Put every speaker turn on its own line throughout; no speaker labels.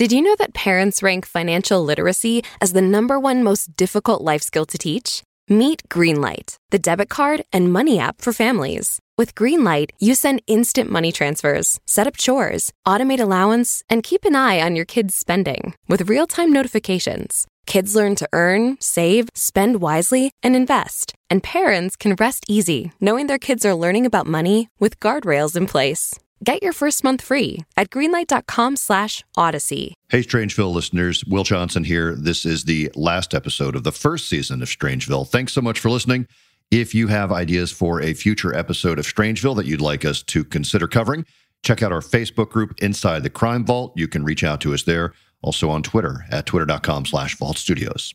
Did you know that parents rank financial literacy as the number one most difficult life skill to teach? Meet Greenlight, the debit card and money app for families. With Greenlight, you send instant money transfers, set up chores, automate allowance, and keep an eye on your kids' spending with real time notifications. Kids learn to earn, save, spend wisely, and invest. And parents can rest easy knowing their kids are learning about money with guardrails in place. Get your first month free at greenlight.com slash odyssey.
Hey, Strangeville listeners. Will Johnson here. This is the last episode of the first season of Strangeville. Thanks so much for listening. If you have ideas for a future episode of Strangeville that you'd like us to consider covering, check out our Facebook group, Inside the Crime Vault. You can reach out to us there. Also on Twitter at twitter.com slash vault studios.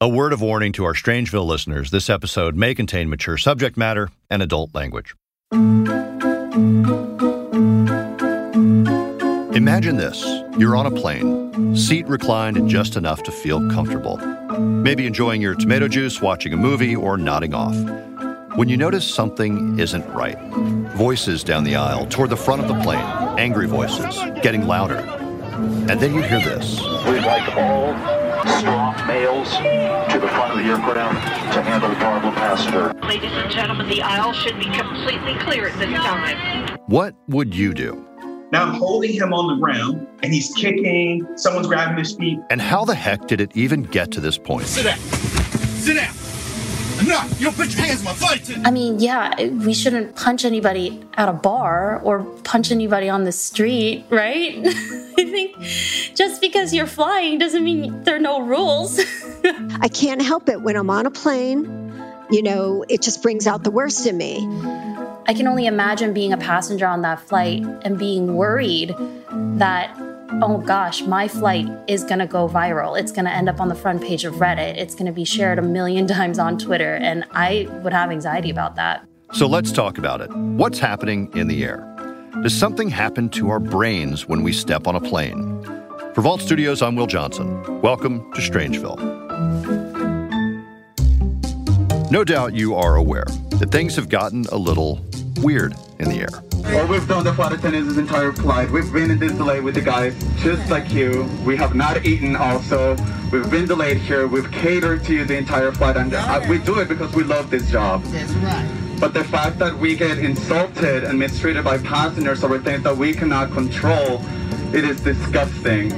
A word of warning to our Strangeville listeners. This episode may contain mature subject matter and adult language. Imagine this you're on a plane, seat reclined just enough to feel comfortable. Maybe enjoying your tomato juice, watching a movie, or nodding off. When you notice something isn't right, voices down the aisle toward the front of the plane, angry voices, getting louder. And then you hear this.
We'd like all strong males to the front of the aircraft to handle the problem passenger.
Ladies and gentlemen, the aisle should be completely clear at this time.
What would you do?
Now I'm holding him on the ground and he's kicking, someone's grabbing his feet.
And how the heck did it even get to this point?
Sit down. Sit down. Enough. You don't put your hands on my flight.
I mean, yeah, we shouldn't punch anybody at a bar or punch anybody on the street, right? I think just because you're flying doesn't mean there are no rules.
I can't help it when I'm on a plane. You know, it just brings out the worst in me.
I can only imagine being a passenger on that flight and being worried that, oh gosh, my flight is going to go viral. It's going to end up on the front page of Reddit. It's going to be shared a million times on Twitter. And I would have anxiety about that.
So let's talk about it. What's happening in the air? Does something happen to our brains when we step on a plane? For Vault Studios, I'm Will Johnson. Welcome to Strangeville. No doubt you are aware that things have gotten a little weird in the air.
Well, we've done the flight attendants entire flight. We've been in this delay with the guys, just like you. We have not eaten also. We've been delayed here. We've catered to you the entire flight. And uh, we do it because we love this job.
That's right.
But the fact that we get insulted and mistreated by passengers over things that we cannot control, it is disgusting.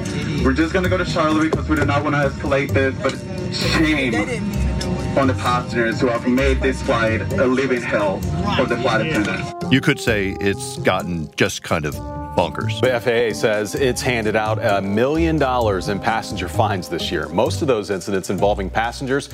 We're just going to go to Charlotte because we do not want to escalate this, but shame on the passengers who have made this flight a living hell for the flight attendants.
You could say it's gotten just kind of bonkers.
The FAA says it's handed out a million dollars in passenger fines this year. Most of those incidents involving passengers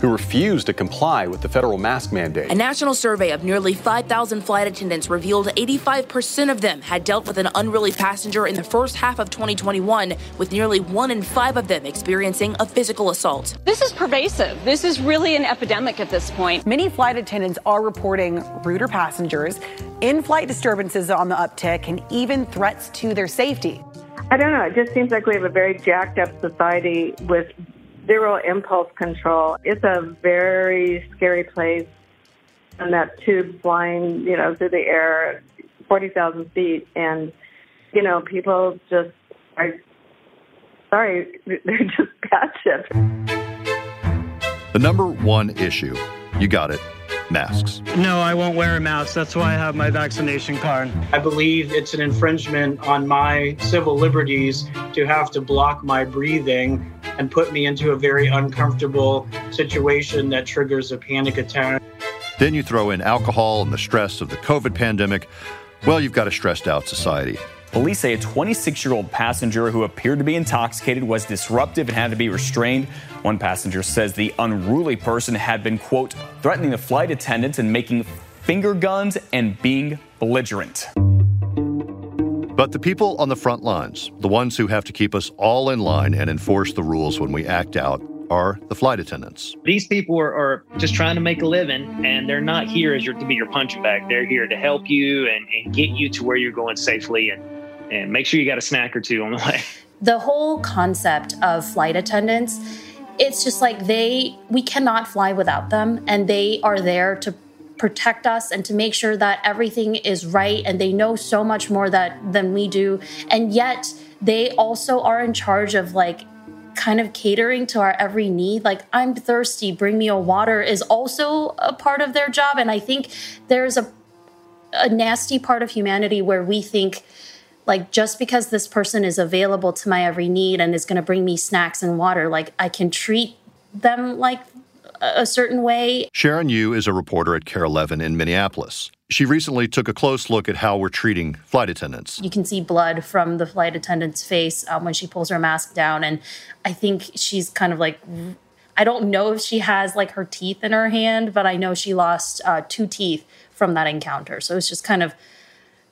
who refused to comply with the federal mask mandate.
A national survey of nearly 5,000 flight attendants revealed 85% of them had dealt with an unruly passenger in the first half of 2021, with nearly one in five of them experiencing a physical assault.
This is pervasive. This is really an epidemic at this point.
Many flight attendants are reporting ruder passengers, in flight disturbances on the uptick, and even threats to their safety.
I don't know. It just seems like we have a very jacked up society with zero impulse control. It's a very scary place. And that tube flying, you know, through the air, 40,000 feet. And, you know, people just are, sorry, they're just batshit.
The number one issue, you got it, masks.
No, I won't wear a mask. That's why I have my vaccination card.
I believe it's an infringement on my civil liberties to have to block my breathing and put me into a very uncomfortable situation that triggers a panic attack.
Then you throw in alcohol and the stress of the COVID pandemic. Well, you've got a stressed out society.
Police say a 26 year old passenger who appeared to be intoxicated was disruptive and had to be restrained. One passenger says the unruly person had been, quote, threatening the flight attendants and making finger guns and being belligerent.
But the people on the front lines, the ones who have to keep us all in line and enforce the rules when we act out, are the flight attendants.
These people are, are just trying to make a living, and they're not here as your, to be your punching bag. They're here to help you and, and get you to where you're going safely and, and make sure you got a snack or two on the way.
The whole concept of flight attendants, it's just like they, we cannot fly without them, and they are there to protect us and to make sure that everything is right and they know so much more that than we do. And yet they also are in charge of like kind of catering to our every need. Like i'm thirsty bring me a water is also a part of their job. And i think there's a a nasty part of humanity where we think like just because this person is available to my every need and is going to bring me snacks and water like i can treat them like a certain way
Sharon Yoo is a reporter at KARE 11 in Minneapolis. She recently took a close look at how we're treating flight attendants.
you can see blood from the flight attendant's face um, when she pulls her mask down and i think she's kind of like i don't know if she has like her teeth in her hand but i know she lost uh, two teeth from that encounter so it's just kind of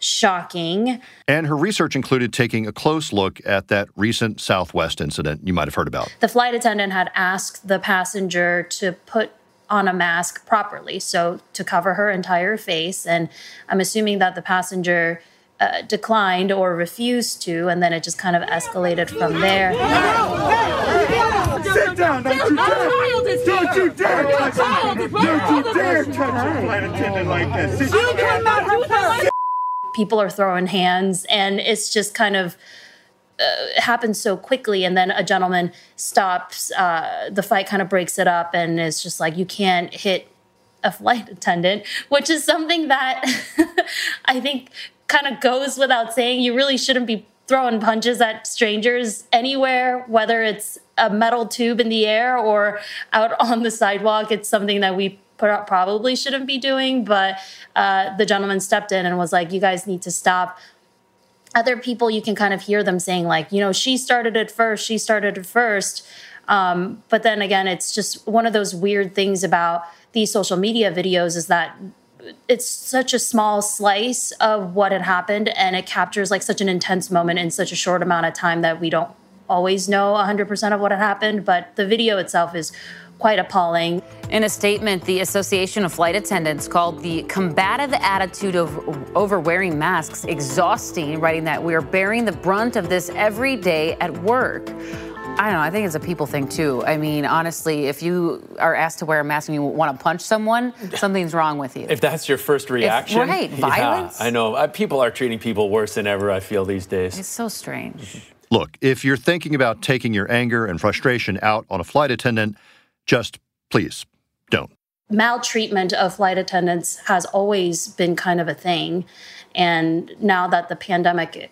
shocking
And her research included taking a close look at that recent Southwest incident you might have heard about.
the flight attendant had asked the passenger to put on a mask properly, so to cover her entire face. And I'm assuming that the passenger uh, declined or refused to, and then it just kind of escalated from there.
Sit down! Don't you dare! Don't you dare touch Don't you dare touch a flight attendant like this! Sit down!
People are throwing hands, and it's just kind of uh, happens so quickly. And then a gentleman stops. Uh, the fight kind of breaks it up, and it's just like you can't hit a flight attendant, which is something that I think kind of goes without saying. You really shouldn't be throwing punches at strangers anywhere, whether it's a metal tube in the air or out on the sidewalk. It's something that we probably shouldn't be doing. But uh, the gentleman stepped in and was like, "You guys need to stop." Other people, you can kind of hear them saying, like, you know, she started it first. She started it first. Um, but then again, it's just one of those weird things about these social media videos is that it's such a small slice of what had happened and it captures like such an intense moment in such a short amount of time that we don't always know 100% of what had happened but the video itself is quite appalling
In a statement, the Association of Flight Attendants called the combative attitude of over wearing masks exhausting, writing that we are bearing the brunt of this every day at work. I don't know. I think it's a people thing too. I mean, honestly, if you are asked to wear a mask and you want to punch someone, something's wrong with you.
If that's your first reaction,
right,
yeah,
violence?
I know. Uh, People are treating people worse than ever. I feel these days.
It's so strange.
Look, if you're thinking about taking your anger and frustration out on a flight attendant, just please don't.
maltreatment of flight attendants has always been kind of a thing. And now that the pandemic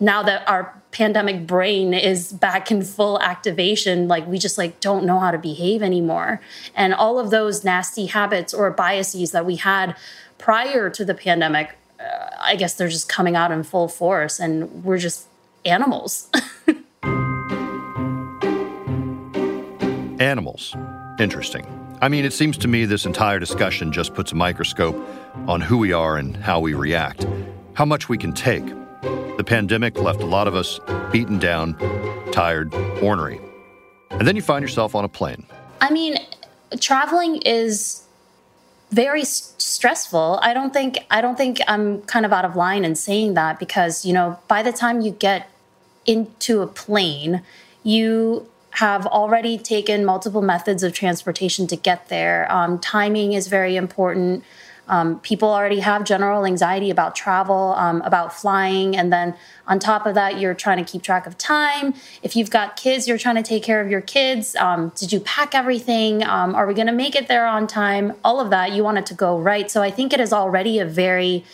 now that our pandemic brain is back in full activation like we just like don't know how to behave anymore. And all of those nasty habits or biases that we had prior to the pandemic uh, i guess they're just coming out in full force and we're just animals
Animals. Interesting. I mean, it seems to me this entire discussion just puts a microscope on who we are and how we react, how much we can take. The pandemic left a lot of us beaten down, tired, ornery. And then you find yourself on a plane.
I mean, traveling is very s- stressful. I don't think I don't think I'm kind of out of line in saying that because, you know, by the time you get into a plane, you have already taken multiple methods of transportation to get there. Um, timing is very important. Um, people already have general anxiety about travel, um, about flying. And then on top of that, you're trying to keep track of time. If you've got kids, you're trying to take care of your kids. Um, did you pack everything? Um, are we going to make it there on time? All of that, you want it to go right. So I think it is already a very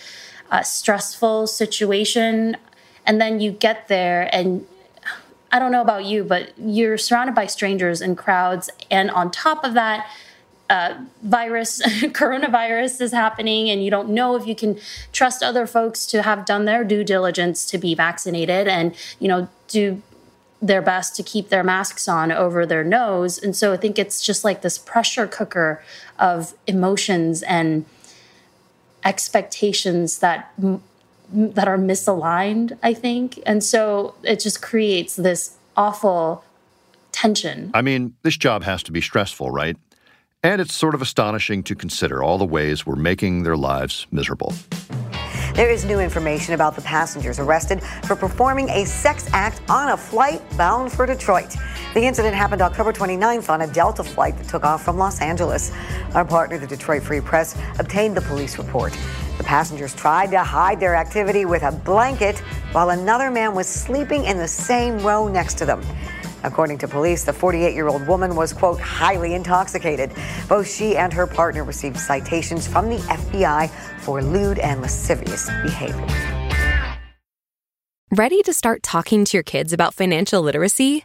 uh, stressful situation. And then you get there and I don't know about you, but you're surrounded by strangers and crowds. And on top of that, uh, virus, coronavirus is happening, and you don't know if you can trust other folks to have done their due diligence to be vaccinated and, you know, do their best to keep their masks on over their nose. And so I think it's just like this pressure cooker of emotions and expectations that that are misaligned, I think. And so it just creates this awful tension.
I mean, this job has to be stressful, right? And it's sort of astonishing to consider all the ways we're making their lives miserable.
There is new information about the passengers arrested for performing a sex act on a flight bound for Detroit. The incident happened October 29th on a Delta flight that took off from Los Angeles. Our partner, the Detroit Free Press, obtained the police report. The passengers tried to hide their activity with a blanket while another man was sleeping in the same row next to them. According to police, the 48 year old woman was, quote, highly intoxicated. Both she and her partner received citations from the FBI for lewd and lascivious behavior.
Ready to start talking to your kids about financial literacy?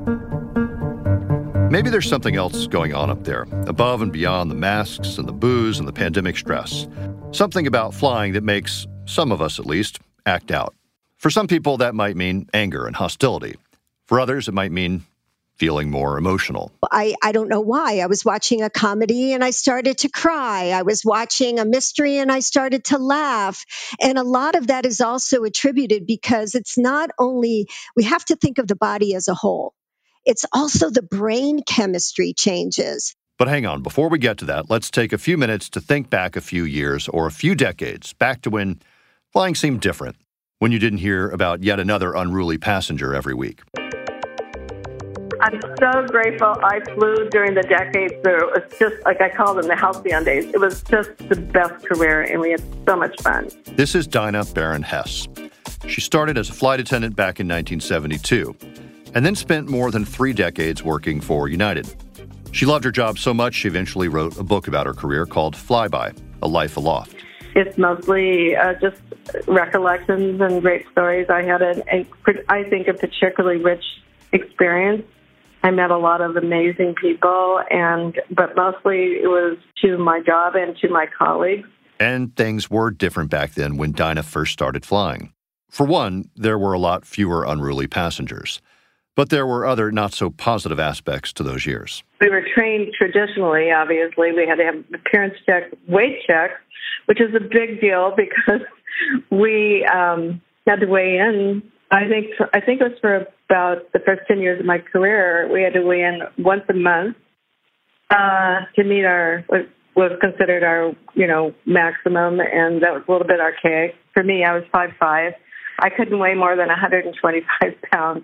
Maybe there's something else going on up there, above and beyond the masks and the booze and the pandemic stress. Something about flying that makes, some of us at least, act out. For some people, that might mean anger and hostility. For others, it might mean feeling more emotional.
I, I don't know why. I was watching a comedy and I started to cry. I was watching a mystery and I started to laugh. And a lot of that is also attributed because it's not only, we have to think of the body as a whole, it's also the brain chemistry changes.
But hang on, before we get to that, let's take a few minutes to think back a few years or a few decades back to when flying seemed different, when you didn't hear about yet another unruly passenger every week.
I'm so grateful I flew during the decades there. It was just like I call them the halcyon days. It was just the best career, and we had so much fun.
This is Dinah Baron Hess. She started as a flight attendant back in 1972 and then spent more than three decades working for United. She loved her job so much, she eventually wrote a book about her career called Flyby A Life Aloft.
It's mostly uh, just recollections and great stories. I had an, a, I think, a particularly rich experience. I met a lot of amazing people, and but mostly it was to my job and to my colleagues.
And things were different back then when Dinah first started flying. For one, there were a lot fewer unruly passengers. But there were other not so positive aspects to those years.
We were trained traditionally, obviously. We had to have appearance checks, weight checks, which is a big deal because we um, had to weigh in. I think I think it was for about the first ten years of my career. We had to weigh in once a month uh, to meet our what was considered our you know maximum, and that was a little bit archaic. For me, I was five five. I couldn't weigh more than 125 pounds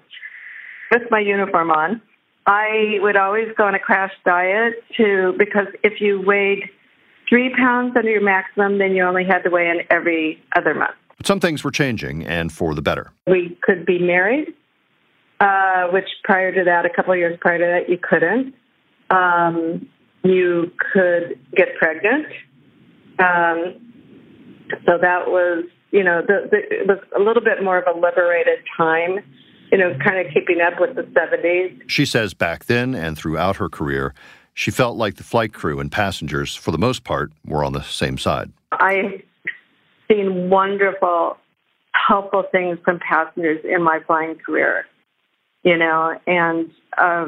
with my uniform on. I would always go on a crash diet to because if you weighed three pounds under your maximum, then you only had to weigh in every other month.
But some things were changing, and for the better.
We could be married, uh, which prior to that, a couple of years prior to that, you couldn't. Um, you could get pregnant. Um, so that was, you know, the, the, it was a little bit more of a liberated time you know, kind of keeping up with the 70s.
She says back then and throughout her career, she felt like the flight crew and passengers, for the most part, were on the same side.
I've seen wonderful, helpful things from passengers in my flying career, you know, and uh,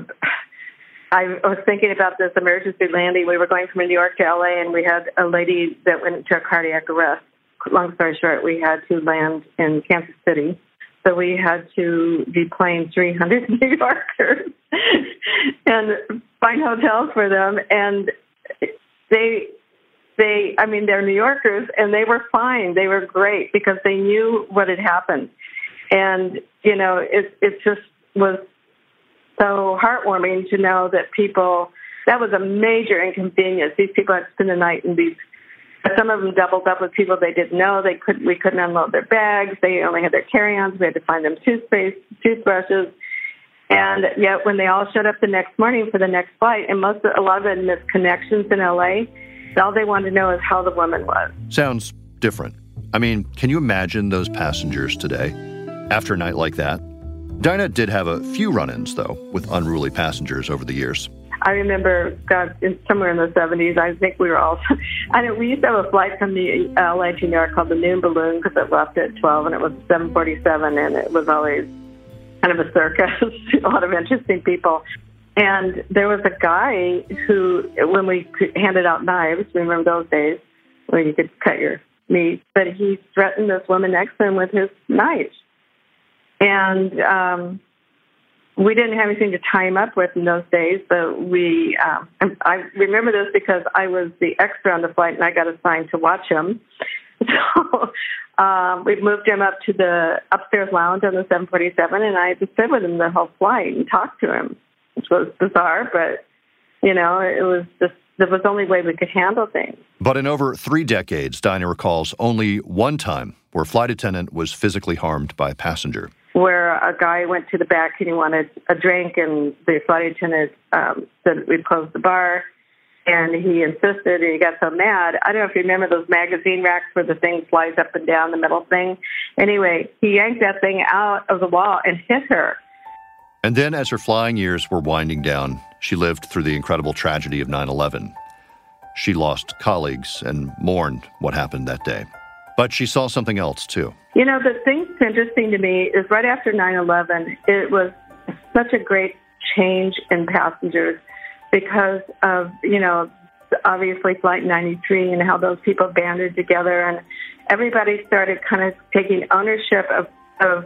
I was thinking about this emergency landing. We were going from New York to LA, and we had a lady that went into a cardiac arrest. Long story short, we had to land in Kansas City so we had to be playing 300 New Yorkers and find hotels for them. And they, they, I mean, they're New Yorkers and they were fine. They were great because they knew what had happened. And, you know, it, it just was so heartwarming to know that people, that was a major inconvenience. These people had to spend the night in these some of them doubled up with people they didn't know. They couldn't. We couldn't unload their bags. They only had their carry-ons. We had to find them toothpaste, toothbrushes. And yet, when they all showed up the next morning for the next flight, and most of, a lot of them missed connections in LA, all they wanted to know is how the woman was.
Sounds different. I mean, can you imagine those passengers today after a night like that? Dinah did have a few run ins, though, with unruly passengers over the years.
I remember, God, in, somewhere in the 70s, I think we were all, I know we used to have a flight from the LA to New York called the Noon Balloon because it left at 12 and it was 747 and it was always kind of a circus, a lot of interesting people. And there was a guy who, when we handed out knives, remember those days where you could cut your meat, but he threatened this woman next to him with his knife. And um, we didn't have anything to tie him up with in those days, but we, um, I remember this because I was the extra on the flight and I got assigned to watch him. So um, we moved him up to the upstairs lounge on the 747 and I just stood with him the whole flight and talked to him, which was bizarre, but you know, it was just that was the only way we could handle things.
But in over three decades, Dinah recalls only one time where a flight attendant was physically harmed by a passenger.
Where a guy went to the back and he wanted a drink, and the flight attendant um, said we'd close the bar. And he insisted, and he got so mad. I don't know if you remember those magazine racks where the thing flies up and down, the middle thing. Anyway, he yanked that thing out of the wall and hit her.
And then, as her flying years were winding down, she lived through the incredible tragedy of 9 11. She lost colleagues and mourned what happened that day. But she saw something else, too.
You know, the thing that's interesting to me is right after 9 11, it was such a great change in passengers because of, you know, obviously Flight 93 and how those people banded together and everybody started kind of taking ownership of, of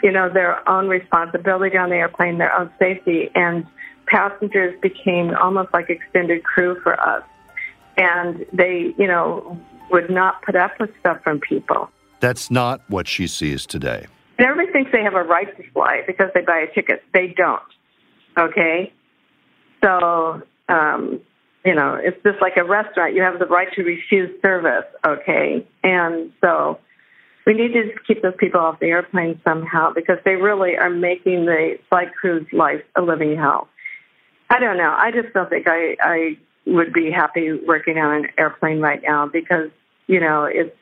you know, their own responsibility on the airplane, their own safety. And passengers became almost like extended crew for us. And they, you know, would not put up with stuff from people.
That's not what she sees today.
And everybody thinks they have a right to fly because they buy a ticket. They don't. Okay? So, um, you know, it's just like a restaurant. You have the right to refuse service. Okay? And so we need to keep those people off the airplane somehow because they really are making the flight crew's life a living hell. I don't know. I just don't think I I would be happy working on an airplane right now because you know it's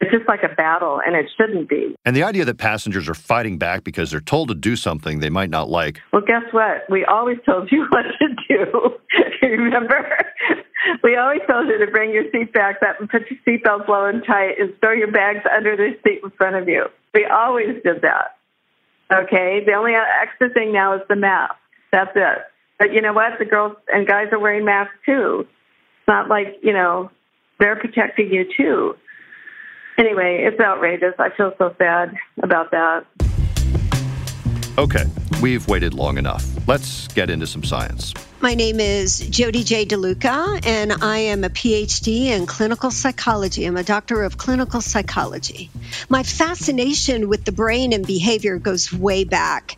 it's just like a battle, and it shouldn't be.
And the idea that passengers are fighting back because they're told to do something they might not like.
Well, guess what? We always told you what to do. Remember? We always told you to bring your seat backs up and put your seatbelts low and tight and throw your bags under the seat in front of you. We always did that. Okay? The only extra thing now is the mask. That's it. But you know what? The girls and guys are wearing masks too. It's not like, you know, they're protecting you too. Anyway, it's outrageous. I feel so sad about that.
Okay, we've waited long enough. Let's get into some science.
My name is Jody J. DeLuca, and I am a PhD in clinical psychology. I'm a doctor of clinical psychology. My fascination with the brain and behavior goes way back.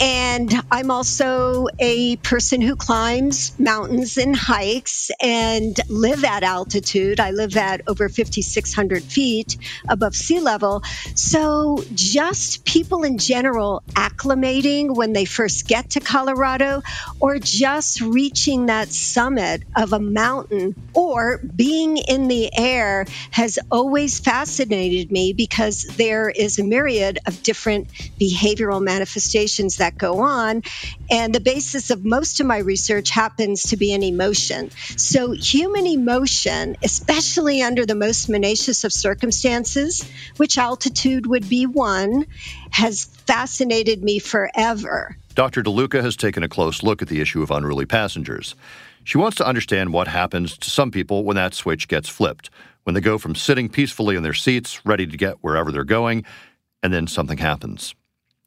And I'm also a person who climbs mountains and hikes and live at altitude. I live at over 5,600 feet above sea level. So, just people in general acclimating when they first get to Colorado, or just reaching that summit of a mountain or being in the air has always fascinated me because there is a myriad of different behavioral manifestations that go on. And the basis of most of my research happens to be an emotion. So, human emotion, especially under the most menacious of circumstances, which altitude would be one, has fascinated me forever.
Dr. DeLuca has taken a close look at the issue of unruly passengers. She wants to understand what happens to some people when that switch gets flipped, when they go from sitting peacefully in their seats, ready to get wherever they're going, and then something happens.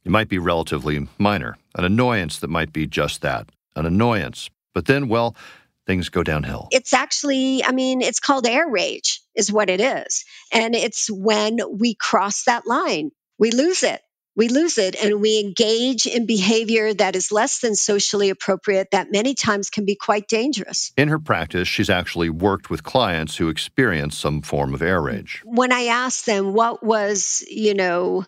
It might be relatively minor, an annoyance that might be just that, an annoyance. But then, well, things go downhill.
It's actually, I mean, it's called air rage, is what it is. And it's when we cross that line, we lose it. We lose it and we engage in behavior that is less than socially appropriate, that many times can be quite dangerous.
In her practice, she's actually worked with clients who experience some form of air rage.
When I asked them what was, you know,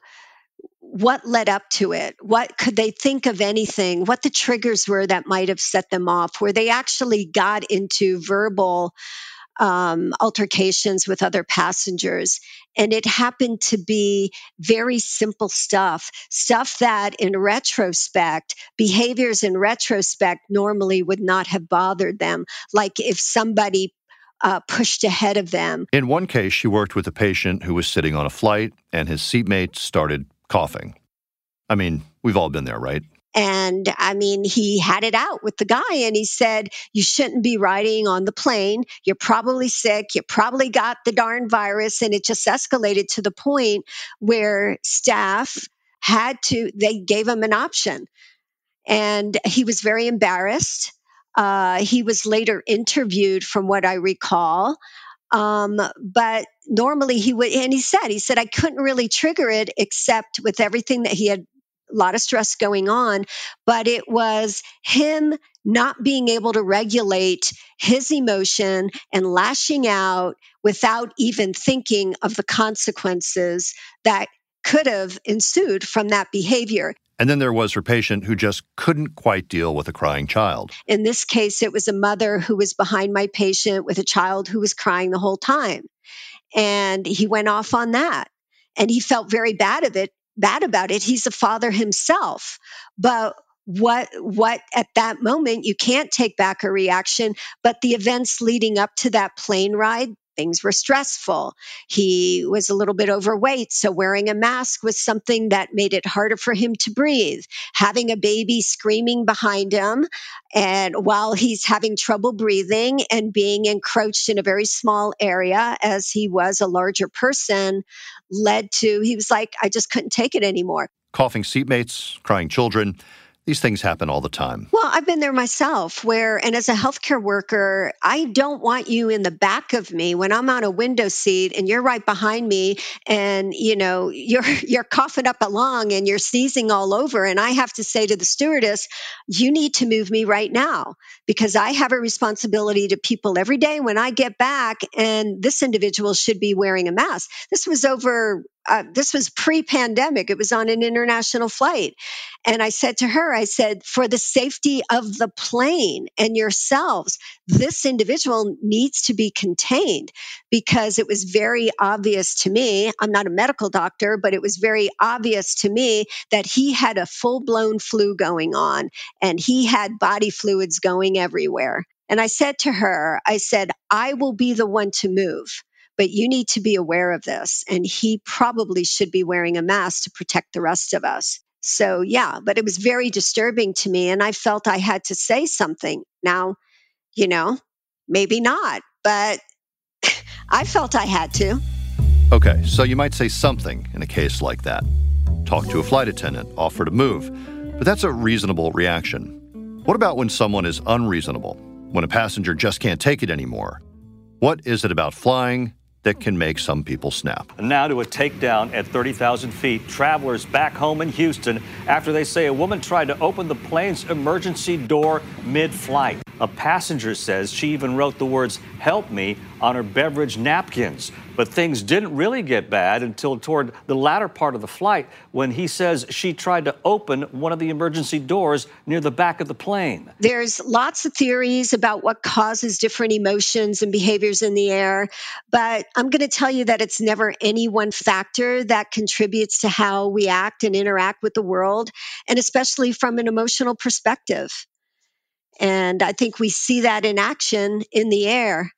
what led up to it? What could they think of anything? What the triggers were that might have set them off? Where they actually got into verbal um, altercations with other passengers. And it happened to be very simple stuff, stuff that in retrospect, behaviors in retrospect normally would not have bothered them. Like if somebody uh, pushed ahead of them.
In one case, she worked with a patient who was sitting on a flight and his seatmate started coughing. I mean, we've all been there, right?
And I mean, he had it out with the guy and he said, You shouldn't be riding on the plane. You're probably sick. You probably got the darn virus. And it just escalated to the point where staff had to, they gave him an option. And he was very embarrassed. Uh, he was later interviewed, from what I recall. Um, but normally he would, and he said, he said, I couldn't really trigger it except with everything that he had a lot of stress going on, but it was him not being able to regulate his emotion and lashing out without even thinking of the consequences that could have ensued from that behavior.
And then there was her patient who just couldn't quite deal with a crying child.
In this case, it was a mother who was behind my patient with a child who was crying the whole time. And he went off on that. And he felt very bad of it, bad about it. He's a father himself. But what what at that moment you can't take back a reaction but the events leading up to that plane ride things were stressful. He was a little bit overweight, so wearing a mask was something that made it harder for him to breathe. Having a baby screaming behind him, and while he's having trouble breathing and being encroached in a very small area as he was a larger person, led to he was like, I just couldn't take it anymore.
Coughing seatmates, crying children. These things happen all the time.
Well, I've been there myself where, and as a healthcare worker, I don't want you in the back of me when I'm on a window seat and you're right behind me and, you know, you're, you're coughing up a lung and you're sneezing all over. And I have to say to the stewardess, you need to move me right now because I have a responsibility to people every day when I get back and this individual should be wearing a mask. This was over uh, this was pre pandemic. It was on an international flight. And I said to her, I said, for the safety of the plane and yourselves, this individual needs to be contained because it was very obvious to me. I'm not a medical doctor, but it was very obvious to me that he had a full blown flu going on and he had body fluids going everywhere. And I said to her, I said, I will be the one to move but you need to be aware of this. And he probably should be wearing a mask to protect the rest of us. So, yeah, but it was very disturbing to me. And I felt I had to say something. Now, you know, maybe not, but I felt I had to.
Okay, so you might say something in a case like that. Talk to a flight attendant, offer to move. But that's a reasonable reaction. What about when someone is unreasonable? When a passenger just can't take it anymore? What is it about flying that can make some people snap.
Now to a takedown at 30,000 feet. Travelers back home in Houston after they say a woman tried to open the plane's emergency door mid flight. A passenger says she even wrote the words, Help me, on her beverage napkins. But things didn't really get bad until toward the latter part of the flight when he says she tried to open one of the emergency doors near the back of the plane.
There's lots of theories about what causes different emotions and behaviors in the air, but I'm going to tell you that it's never any one factor that contributes to how we act and interact with the world, and especially from an emotional perspective. And I think we see that in action in the air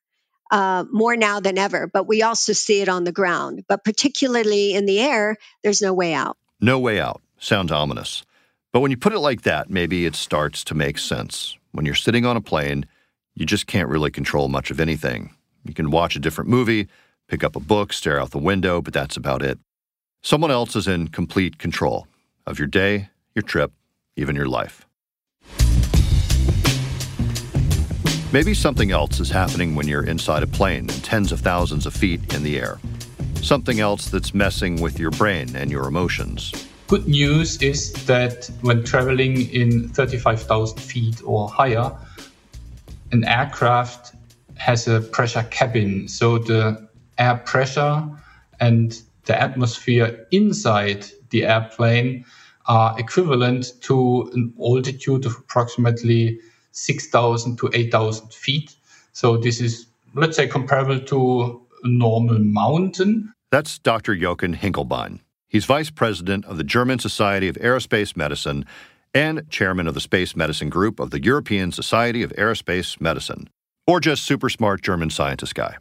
uh, more now than ever, but we also see it on the ground. But particularly in the air, there's no way out.
No way out. Sounds ominous. But when you put it like that, maybe it starts to make sense. When you're sitting on a plane, you just can't really control much of anything. You can watch a different movie, pick up a book, stare out the window, but that's about it. Someone else is in complete control of your day, your trip, even your life. Maybe something else is happening when you're inside a plane and tens of thousands of feet in the air. Something else that's messing with your brain and your emotions.
Good news is that when traveling in 35,000 feet or higher, an aircraft has a pressure cabin. So the air pressure and the atmosphere inside the airplane are equivalent to an altitude of approximately 6,000 to 8,000 feet. So this is, let's say, comparable to a normal mountain.
That's Dr. Jochen Hinkelbein. He's vice president of the German Society of Aerospace Medicine and chairman of the Space Medicine Group of the European Society of Aerospace Medicine, or just super smart German scientist guy.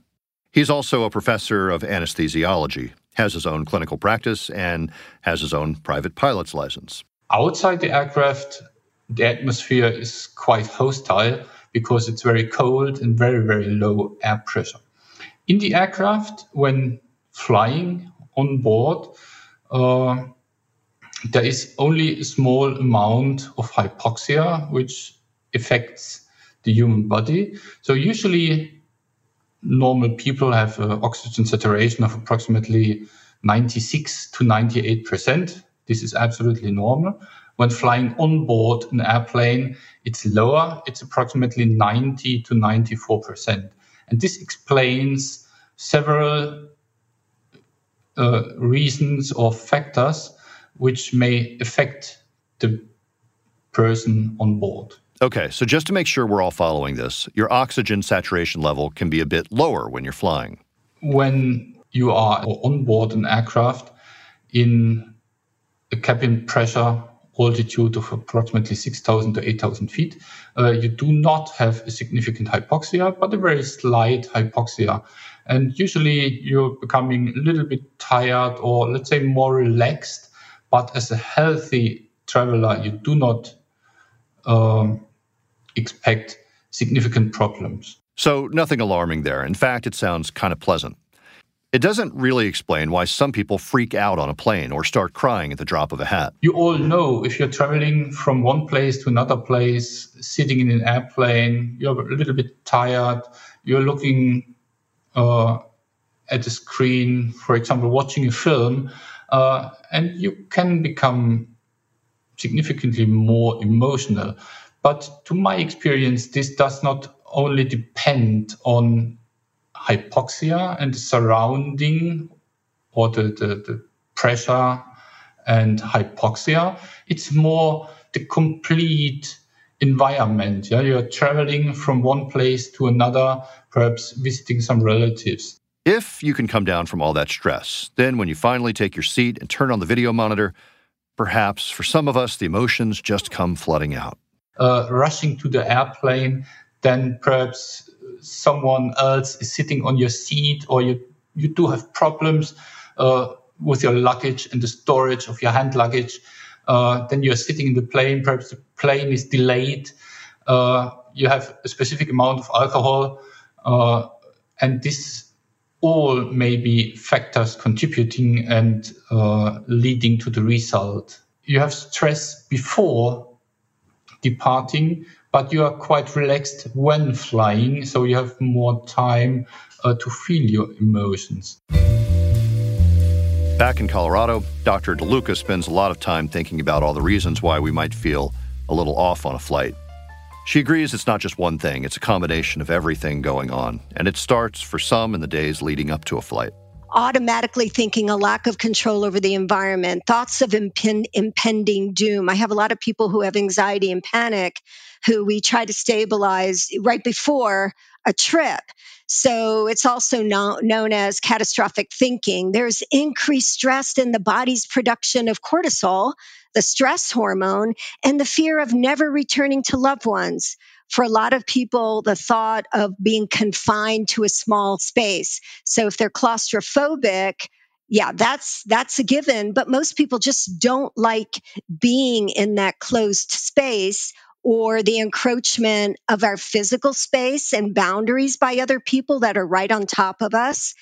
He's also a professor of anesthesiology, has his own clinical practice, and has his own private pilot's license.
Outside the aircraft, the atmosphere is quite hostile because it's very cold and very, very low air pressure. In the aircraft, when flying on board, uh, there is only a small amount of hypoxia, which affects the human body. So usually normal people have an oxygen saturation of approximately 96 to 98%. This is absolutely normal. When flying on board an airplane, it's lower. It's approximately 90 to 94%. And this explains several uh, reasons or factors which may affect the person on board.
Okay, so just to make sure we're all following this, your oxygen saturation level can be a bit lower when you're flying.
When you are on board an aircraft in a cabin pressure altitude of approximately 6,000 to 8,000 feet, uh, you do not have a significant hypoxia, but a very slight hypoxia. And usually you're becoming a little bit tired or, let's say, more relaxed. But as a healthy traveler, you do not um, expect significant problems.
So, nothing alarming there. In fact, it sounds kind of pleasant. It doesn't really explain why some people freak out on a plane or start crying at the drop of a hat.
You all know if you're traveling from one place to another place, sitting in an airplane, you're a little bit tired, you're looking uh, at the screen, for example, watching a film, uh, and you can become significantly more emotional. But to my experience, this does not only depend on hypoxia and the surrounding or the, the, the pressure and hypoxia. It's more the complete environment. Yeah, you're traveling from one place to another, perhaps visiting some relatives.
If you can come down from all that stress, then when you finally take your seat and turn on the video monitor, perhaps for some of us, the emotions just come flooding out.
Uh, rushing to the airplane, then perhaps someone else is sitting on your seat or you, you do have problems uh, with your luggage and the storage of your hand luggage. Uh, then you're sitting in the plane, perhaps the plane is delayed. Uh, you have a specific amount of alcohol, uh, and this all may be factors contributing and uh, leading to the result. You have stress before departing, but you are quite relaxed when flying, so you have more time uh, to feel your emotions.
Back in Colorado, Dr. DeLuca spends a lot of time thinking about all the reasons why we might feel a little off on a flight. She agrees it's not just one thing, it's a combination of everything going on, and it starts for some in the days leading up to a flight
automatically thinking a lack of control over the environment, thoughts of impend- impending doom. I have a lot of people who have anxiety and panic who we try to stabilize right before a trip. So it's also no, known as catastrophic thinking. There's increased stress in the body's production of cortisol, the stress hormone, and the fear of never returning to loved ones for a lot of people, the thought of being confined to a small space. So if they're claustrophobic, yeah, that's that's a given, but most people just don't like being in that closed space or the encroachment of our physical space and boundaries by other people that are right on top of us.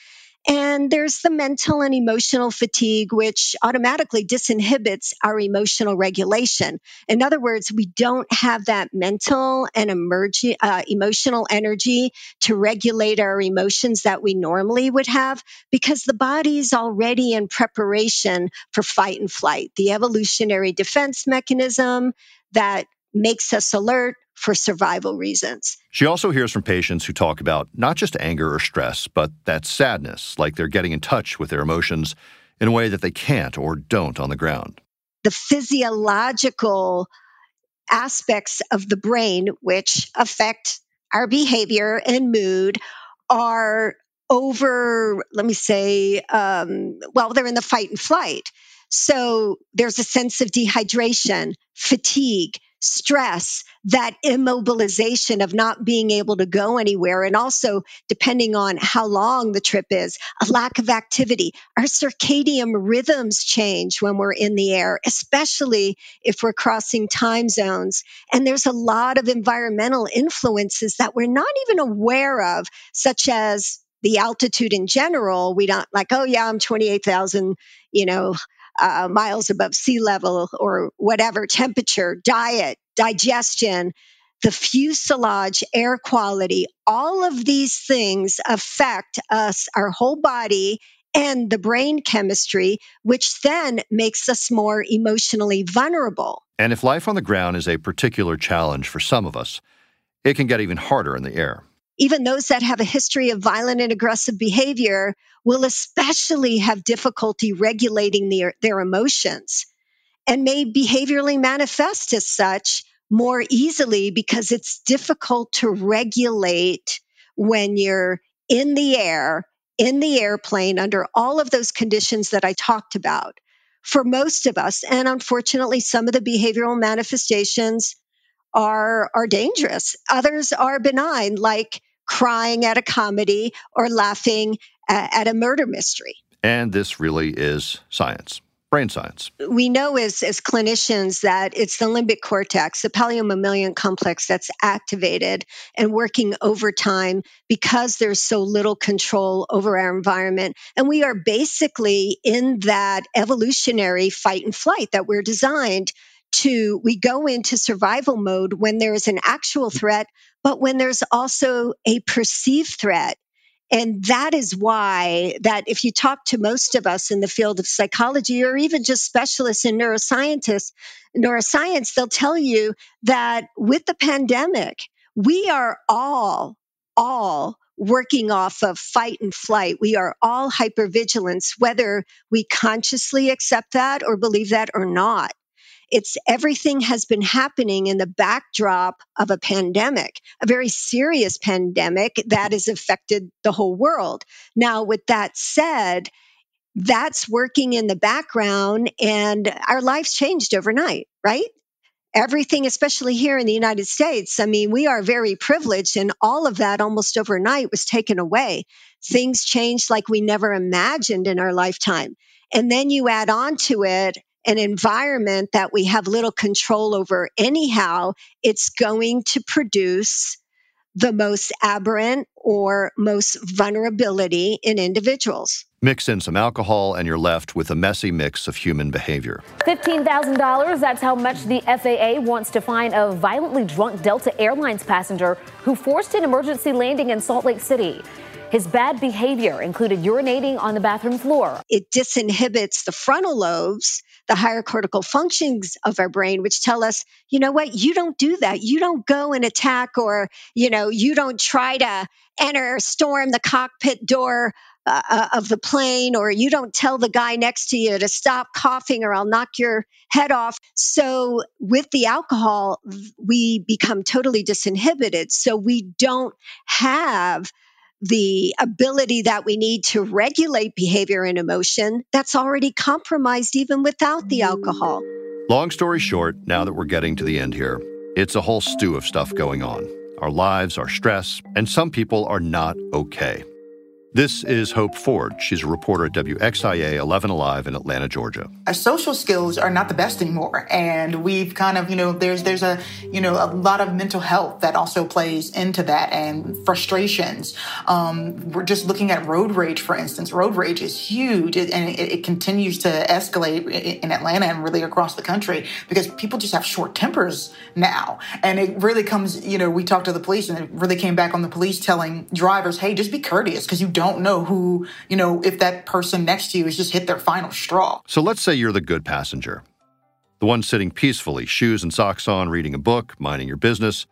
And there's the mental and emotional fatigue, which automatically disinhibits our emotional regulation. In other words, we don't have that mental and emerging, uh, emotional energy to regulate our emotions that we normally would have because the body's already in preparation for fight and flight, the evolutionary defense mechanism that makes us alert for survival reasons.
She also hears from patients who talk about not just anger or stress, but that sadness, like they're getting in touch with their emotions in a way that they can't or don't on the ground.
The physiological aspects of the brain, which affect our behavior and mood, are over, let me say, um, well, they're in the fight and flight. So there's a sense of dehydration, fatigue, stress, that immobilization of not being able to go anywhere, and also depending on how long the trip is, a lack of activity. Our circadian rhythms change when we're in the air, especially if we're crossing time zones. And there's a lot of environmental influences that we're not even aware of, such as the altitude in general. We don't like, oh, yeah, I'm 28,000, you know, uh, miles above sea level or whatever, temperature, diet, digestion, the fuselage, air quality, all of these things affect us, our whole body, and the brain chemistry, which then makes us more emotionally vulnerable.
And if life on the ground is a particular challenge for some of us, it can get even harder in the air
even those that have a history of violent and aggressive behavior will especially have difficulty regulating their, their emotions and may behaviorally manifest as such more easily because it's difficult to regulate when you're in the air, in the airplane, under all of those conditions that I talked about. For most of us, and unfortunately, some of the behavioral manifestations are are dangerous. Others are benign, like crying at a comedy or laughing at a murder mystery.
And this really is science, brain science.
We know as, as clinicians that it's the limbic cortex, the paleo-mammalian complex that's activated and working overtime because there's so little control over our environment. And we are basically in that evolutionary fight and flight that we're designed to we go into survival mode when there is an actual mm-hmm. threat, but when there's also a perceived threat. And that is why that if you talk to most of us in the field of psychology or even just specialists in neuroscientists, neuroscience, they'll tell you that with the pandemic, we are all, all working off of fight and flight. We are all hypervigilance, whether we consciously accept that or believe that or not. It's everything has been happening in the backdrop of a pandemic, a very serious pandemic that has affected the whole world. Now, with that said, that's working in the background and our lives changed overnight, right? Everything, especially here in the United States, I mean, we are very privileged, and all of that almost overnight was taken away. Things changed like we never imagined in our lifetime. And then you add on to it an environment that we have little control over anyhow, it's going to produce the most aberrant or most vulnerability in individuals.
Mix in some alcohol, and you're left with a messy mix of human behavior.
$15,000, that's how much the FAA wants to fine a violently drunk Delta Airlines passenger who forced an emergency landing in Salt Lake City. His bad behavior included urinating on the bathroom floor.
It disinhibits the frontal lobes the higher cortical functions of our brain, which tell us, you know what, you don't do that. You don't go and attack or, you know, you don't try to enter, storm the cockpit door uh, uh, of the plane, or you don't tell the guy next to you to stop coughing or I'll knock your head off. So, with the alcohol, we become totally disinhibited. So, we don't have the ability that we need to regulate behavior and emotion that's already compromised even without the alcohol.
Long story short, now that we're getting to the end here, it's a whole stew of stuff going on. Our lives, our stress, and some people are not okay. This is Hope Ford. She's a reporter at WXIA 11 Alive in Atlanta, Georgia.
Our social skills are not the best anymore. And we've kind of, you know, there's there's a, you know, a lot of mental health that also plays into that and frustrations. Um, we're just looking at road rage, for instance. Road rage is huge and it, it continues to escalate in Atlanta and really across the country because people just have short tempers now. And it really comes, you know, we talked to the police and it really came back on the police telling drivers, hey, just be courteous because you don't don't know who, you know, if that person next to you has just hit their final straw.
So let's say you're the good passenger, the one sitting peacefully, shoes and socks on, reading a book, minding your business.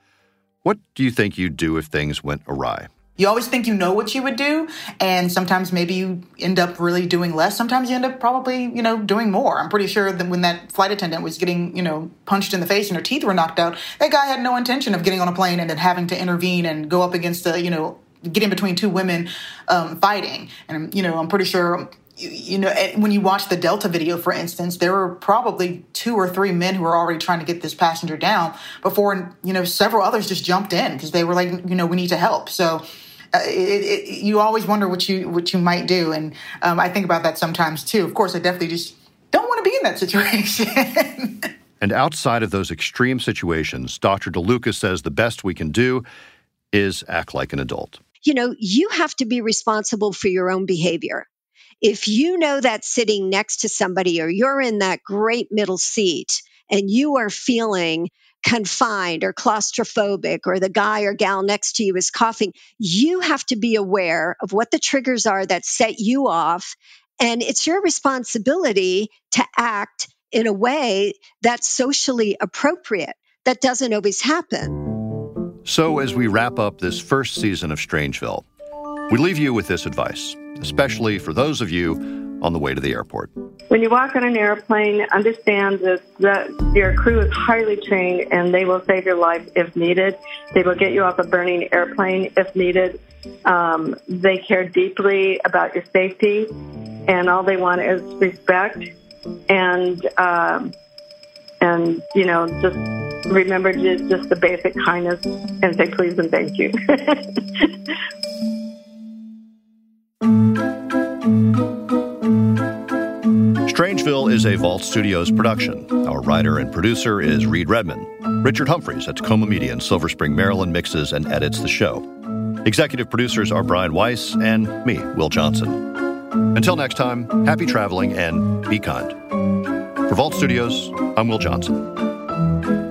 What do you think you'd do if things went awry?
You always think you know what you would do, and sometimes maybe you end up really doing less. Sometimes you end up probably, you know, doing more. I'm pretty sure that when that flight attendant was getting, you know, punched in the face and her teeth were knocked out, that guy had no intention of getting on a plane and then having to intervene and go up against a, you know, get in between two women um, fighting. And, you know, I'm pretty sure you know, when you watch the Delta video, for instance, there were probably two or three men who were already trying to get this passenger down before, you know, several others just jumped in because they were like, you know, we need to help. So uh, it, it, you always wonder what you what you might do, and um, I think about that sometimes too. Of course, I definitely just don't want to be in that situation.
and outside of those extreme situations, Dr. DeLuca says the best we can do is act like an adult.
You know, you have to be responsible for your own behavior. If you know that sitting next to somebody or you're in that great middle seat and you are feeling confined or claustrophobic or the guy or gal next to you is coughing, you have to be aware of what the triggers are that set you off. And it's your responsibility to act in a way that's socially appropriate. That doesn't always happen.
So, as we wrap up this first season of Strangeville, we leave you with this advice, especially for those of you on the way to the airport.
When you walk on an airplane, understand that, your crew is highly trained and they will save your life if needed. They will get you off a burning airplane if needed. Um, they care deeply about your safety, and all they want is respect and um, and you know just remember just, just the basic kindness and say please and thank you.
Strangeville is a Vault Studios production. Our writer and producer is Reed Redman. Richard Humphreys at Tacoma Media in Silver Spring, Maryland mixes and edits the show. Executive producers are Brian Weiss and me, Will Johnson. Until next time, happy traveling and be kind. For Vault Studios, I'm Will Johnson.